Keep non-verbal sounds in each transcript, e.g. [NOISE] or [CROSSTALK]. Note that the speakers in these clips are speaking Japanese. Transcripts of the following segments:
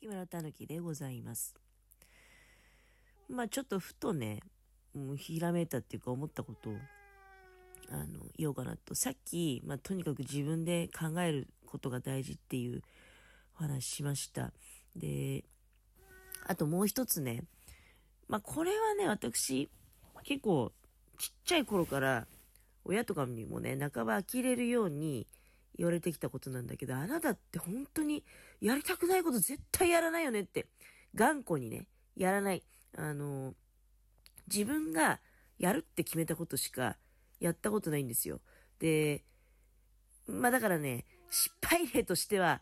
木村たぬきでございます。まあちょっとふとね、うん、ひらめいたっていうか思ったことを、あの、言おうかなと。さっき、まあとにかく自分で考えることが大事っていうお話しました。で、あともう一つね、まあこれはね、私、結構ちっちゃい頃から親とかにもね、半ば呆れるように言われてきたことなんだけど、あなたって本当にやりたくないこと絶対やらないよねって、頑固にね、やらない。あの、自分がやるって決めたことしかやったことないんですよ。で、まあだからね、失敗例としては、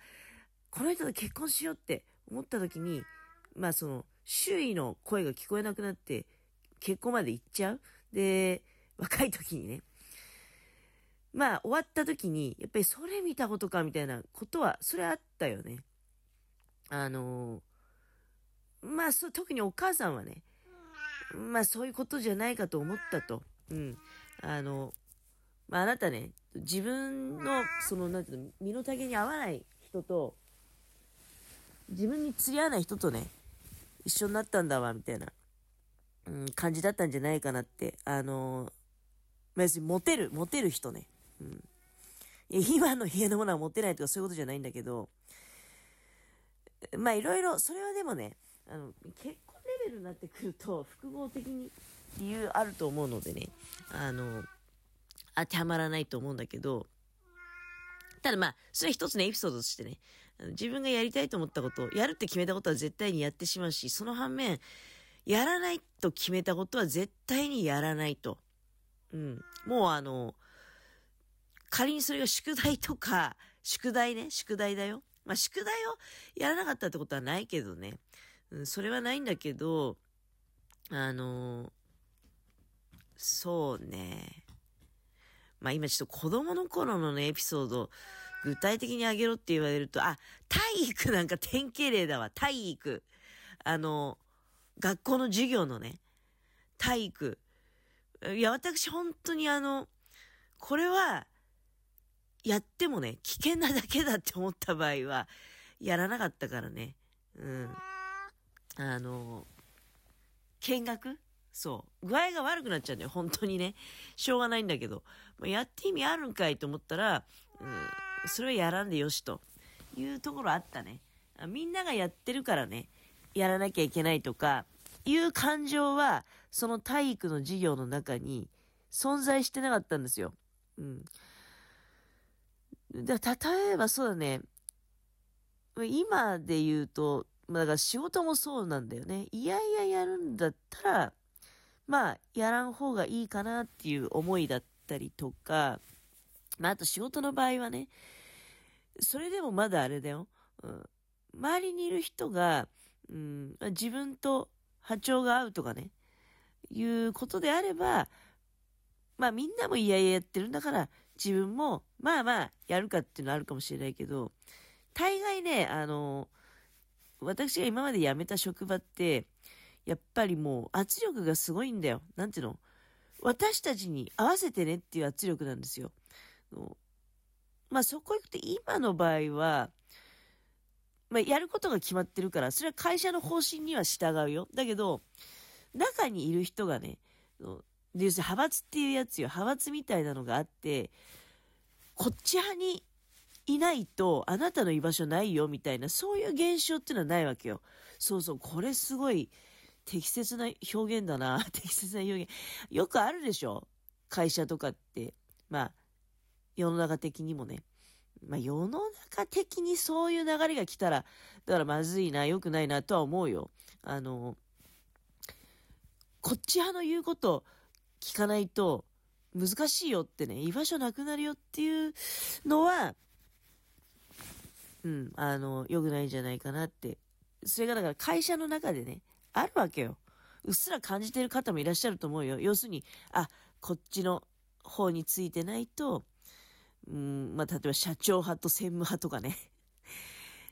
この人と結婚しようって思った時に、まあその、周囲の声が聞こえなくなって、結婚まで行っちゃうで、若い時にね。まあ終わった時に、やっぱりそれ見たことかみたいなことは、それあったよね。あのまあそ、特にお母さんはね、まあそういうことじゃないかと思ったと。うん。あの、まああなたね、自分の、その、なんていうの、身の丈に合わない人と、自分に釣り合わない人とね、一緒になったんだわ、みたいな、うん、感じだったんじゃないかなって。あの、別にモテる、モテる人ね。うん。今の家のものは持ってないとかそういうことじゃないんだけど、まあいろいろ、それはでもね、あの、結婚レベルになってくると、複合的に理由あると思うのでね、あの、当てはまらないと思うんだけど、ただまあ、それは一つのエピソードとしてね、自分がやりたいと思ったこと、やるって決めたことは絶対にやってしまうし、その反面、やらないと決めたことは絶対にやらないと。うん。もうあの、仮にそれが宿題とか、宿題ね、宿題だよ。まあ、宿題をやらなかったってことはないけどね。うん、それはないんだけど、あのー、そうね。まあ今ちょっと子供の頃のね、エピソード、具体的にあげろって言われると、あ、体育なんか典型例だわ。体育。あの、学校の授業のね、体育。いや、私本当にあの、これは、やってもね、危険なだけだって思った場合は、やらなかったからね。うん。あの、見学？そう。具合が悪くなっちゃうんだよ。本当にね。しょうがないんだけど。まやって意味あるんかいと思ったら、うん、それはやらんでよしというところあったね。みんながやってるからね、やらなきゃいけないとか、いう感情は、その体育の授業の中に存在してなかったんですよ。うん。例えばそうだね、今で言うと、まあ、だから仕事もそうなんだよね。いやいややるんだったら、まあ、やらん方がいいかなっていう思いだったりとか、まあ、あと仕事の場合はね、それでもまだあれだよ。うん、周りにいる人が、うん、自分と波長が合うとかね、いうことであれば、まあみんなもいやいややってるんだから、自分も、まあまあ、やるかっていうのはあるかもしれないけど、大概ね、あの、私が今まで辞めた職場って、やっぱりもう圧力がすごいんだよ。なんていうの？私たちに合わせてねっていう圧力なんですよ。まあそこ行くと今の場合は、まあやることが決まってるから、それは会社の方針には従うよ。だけど、中にいる人がね、で要するに派閥っていうやつよ。派閥みたいなのがあって、こっち派にいないとあなたの居場所ないよみたいな、そういう現象っていうのはないわけよ。そうそう、これすごい適切な表現だな。[LAUGHS] 適切な表現。よくあるでしょ？会社とかって。まあ、世の中的にもね。まあ、世の中的にそういう流れが来たら、だからまずいな、良くないなとは思うよ。あの、こっち派の言うこと聞かないと難しいよってね、居場所なくなるよっていうのは、うん、あの、良くないんじゃないかなって。それがだから会社の中でね、あるわけよ。うっすら感じてる方もいらっしゃると思うよ。要するに、あ、こっちの方についてないと、うん、まあ、例えば社長派と専務派とかね。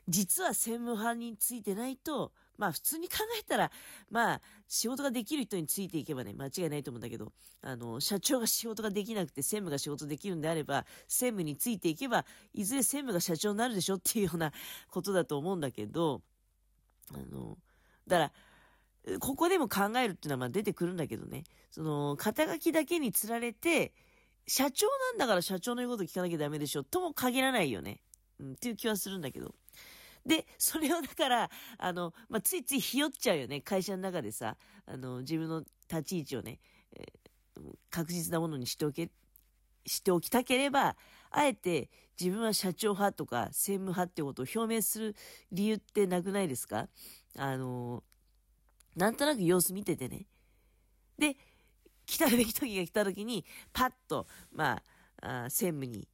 実は専務派についてないと、まあ普通に考えたら、まあ仕事ができる人についていけばね、間違いないと思うんだけど、あの、社長が仕事ができなくて専務が仕事できるんであれば、専務についていけば、いずれ専務が社長になるでしょっていうようなことだと思うんだけど、あの、だから、ここでも考えるっていうのはまあ出てくるんだけどね、その、肩書きだけにつられて、社長なんだから社長の言うこと聞かなきゃダメでしょ、とも限らないよね。うん、っていう気はするんだけど。で、それをだから、あの、まあ、ついついひよっちゃうよね。会社の中でさ、あの、自分の立ち位置をね、えー、確実なものにしておけ、しておきたければ、あえて自分は社長派とか専務派ってことを表明する理由ってなくないですか？あの、なんとなく様子見ててね。で、来たるべき時が来た時に、パッと、まあ、あ専務に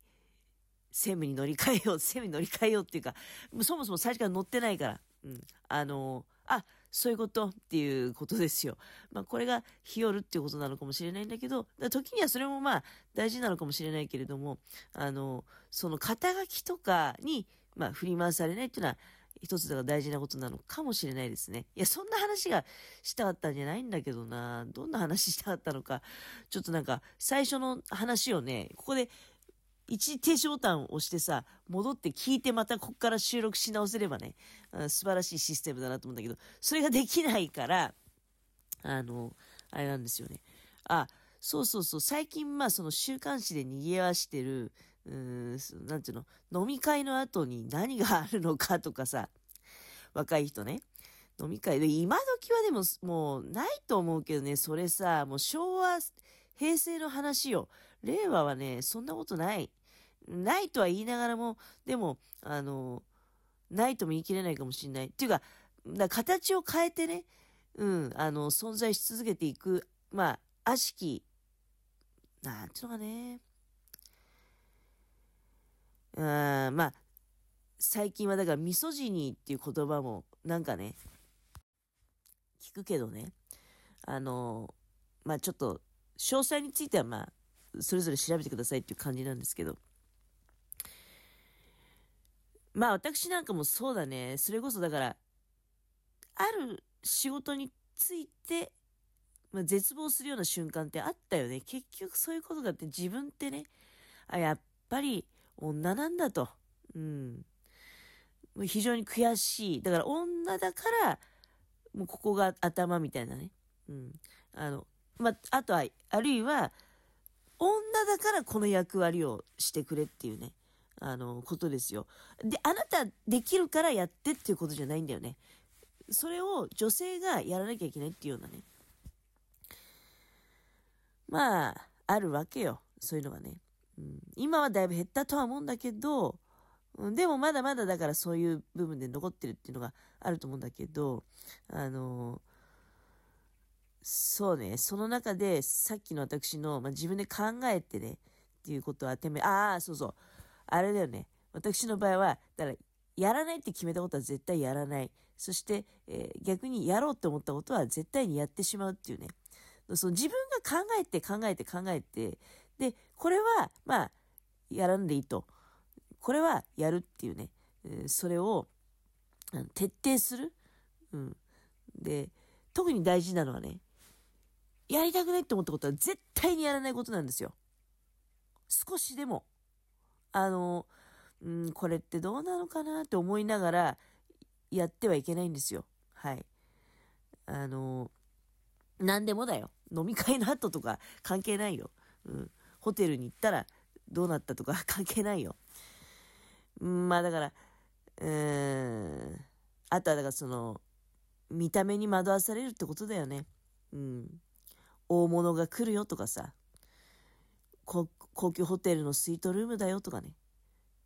専務に乗り換えよう、[LAUGHS] 専務に乗り換えようっていうか、そもそも最初から乗ってないから、うん。あのあ、そういうことっていうことですよ。まあ、これが日和るっていうことなのかもしれないんだけど、時にはそれもまあ、大事なのかもしれないけれども、あの、その肩書きとかに、まあ、振り回されないっていうのは、一つだから大事なことなのかもしれないですね。いや、そんな話がしたかったんじゃないんだけどな。どんな話したかったのか。ちょっとなんか、最初の話をね、ここで一時停止ボタンを押してさ、戻って聞いてまたこっから収録し直せればね、素晴らしいシステムだなと思うんだけど、それができないから、あの、あれなんですよね。あ、そうそうそう、最近まあその週刊誌で賑わしてる、うーん、なんていうの、飲み会の後に何があるのかとかさ、若い人ね。飲み会で、今時はでももうないと思うけどね、それさ、もう昭和、平成の話よ。令和はね、そんなことない。ないとは言いながらも、でも、あの、ないとも言い切れないかもしれない。っていうか、か形を変えてね、うん、あの、存在し続けていく、まあ、悪しき、なんていうのかね。あまあ、最近はだから、ミソジニーっていう言葉も、なんかね、聞くけどね、あの、まあちょっと、詳細についてはまあ、それぞれ調べてくださいっていう感じなんですけど。まあ私なんかもそうだね。それこそだから、ある仕事について、まあ、絶望するような瞬間ってあったよね。結局そういうことがあって自分ってね、あ、やっぱり女なんだと。うん。非常に悔しい。だから女だから、もうここが頭みたいなね。うん。あの、まあ、あとは、あるいは、女だからこの役割をしてくれっていうね、あの、ことですよ。で、あなたできるからやってっていうことじゃないんだよね。それを女性がやらなきゃいけないっていうようなね。まあ、あるわけよ。そういうのがね。うん、今はだいぶ減ったとは思うんだけど、でもまだまだだからそういう部分で残ってるっていうのがあると思うんだけど、あのそうね、その中で、さっきの私の、まあ、自分で考えてね、っていうことは、てめえああ、そうそう、あれだよね。私の場合は、だから、やらないって決めたことは絶対やらない。そして、えー、逆にやろうって思ったことは絶対にやってしまうっていうね。その自分が考えて考えて考えて、で、これは、まあ、やらんでいいと。これはやるっていうね。えー、それを、徹底する。うん。で、特に大事なのはね、やりたくないって思ったことは絶対にやらないことなんですよ。少しでも。あの、うん、これってどうなのかなって思いながらやってはいけないんですよ。はい。あの、何でもだよ。飲み会の後とか関係ないよ。うん。ホテルに行ったらどうなったとか [LAUGHS] 関係ないよ。うん、まあだから、うーん。あとはだからその、見た目に惑わされるってことだよね。うん。大物が来るよとかさ、高級ホテルのスイートルームだよとかね。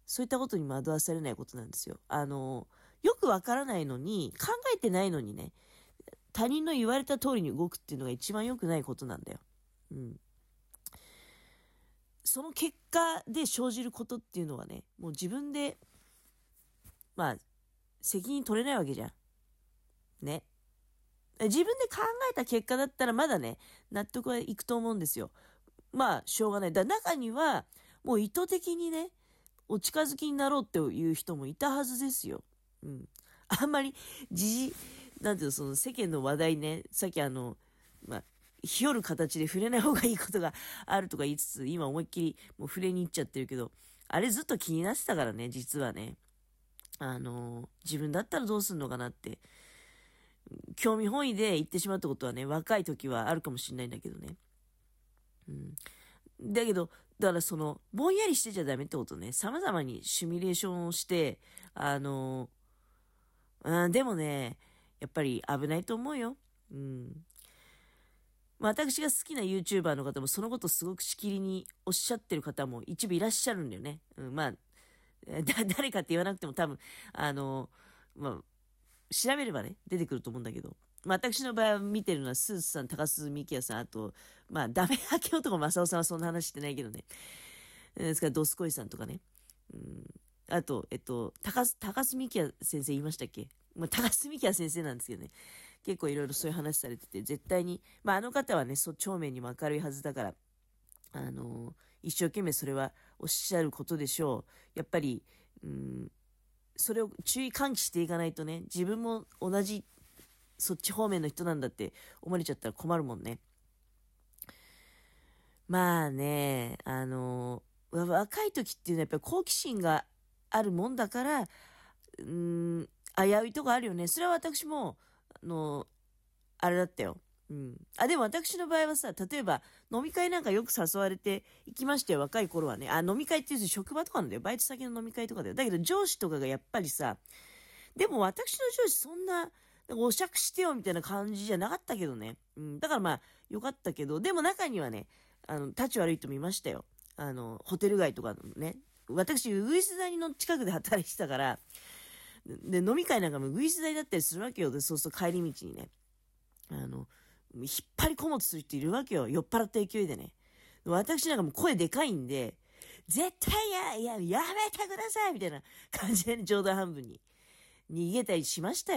そういったことに惑わされないことなんですよ。あの、よくわからないのに、考えてないのにね、他人の言われた通りに動くっていうのが一番良くないことなんだよ。うん。その結果で生じることっていうのはね、もう自分で、まあ、責任取れないわけじゃん。ね。自分で考えた結果だったらまだね、納得はいくと思うんですよ。まあ、しょうがない。だ中には、もう意図的にね、お近づきになろうっていう人もいたはずですよ。うん。あんまり、じじ、なんていうの、その世間の話題ね、さっきあの、まあ、ひよる形で触れない方がいいことがあるとか言いつつ、今思いっきりもう触れに行っちゃってるけど、あれずっと気になってたからね、実はね。あの、自分だったらどうすんのかなって。興味本位で言ってしまうってことはね、若い時はあるかもしれないんだけどね。だけど、だからその、ぼんやりしてちゃダメってことね。様々にシミュレーションをして、あの、うん、でもね、やっぱり危ないと思うよ。うん。まあ、私が好きな YouTuber の方もそのことすごくしきりにおっしゃってる方も一部いらっしゃるんだよね。うん、まあ、[LAUGHS] 誰かって言わなくても多分、あの、まあ、調べればね、出てくると思うんだけど。まあ、私の場合は見てるのは、スーツさん、高須幹也さん、あと、まあ、ダメ明け男正雄さんはそんな話してないけどね。ですから、ドスコイさんとかね。うん、あと、えっと、高須、高須幹也先生言いましたっけ？まあ、高須幹也先生なんですけどね。結構いろいろそういう話されてて、絶対に、まあ、あの方はね、そう、長面にも明るいはずだから、あの一生懸命それはおっしゃることでしょう。やっぱり、うん、それを注意喚起していかないとね、自分も同じ、そっち方面の人なんだって思われちゃったら困るもんね。まあね、あの若い時っていうのはやっぱり好奇心があるもんだから、うん、危ういとこあるよね。それは私も、あの、あれだったよ。うん。あ、でも私の場合はさ、例えば飲み会なんかよく誘われて行きましたよ、若い頃はね。あ、飲み会って言うと職場とかなんだよ。バイト先の飲み会とかだよ。だけど上司とかがやっぱりさ、でも私の上司そんな、お酌してよみたいな感じじゃなかったけどね。うん。だからまあ、よかったけど、でも中にはね、あの、立ち悪い人見ましたよ。あの、ホテル街とかのね。私、ウグイス谷の近くで働いてたから、で、飲み会なんかもウグイス谷だったりするわけよ。で、そうすると帰り道にね。あの、引っ張り込もうとする人いるわけよ。酔っ払った勢いでね。私なんかもう声でかいんで、絶対や、や、やめてくださいみたいな感じで、ね、冗談半分に逃げたりしましたよ。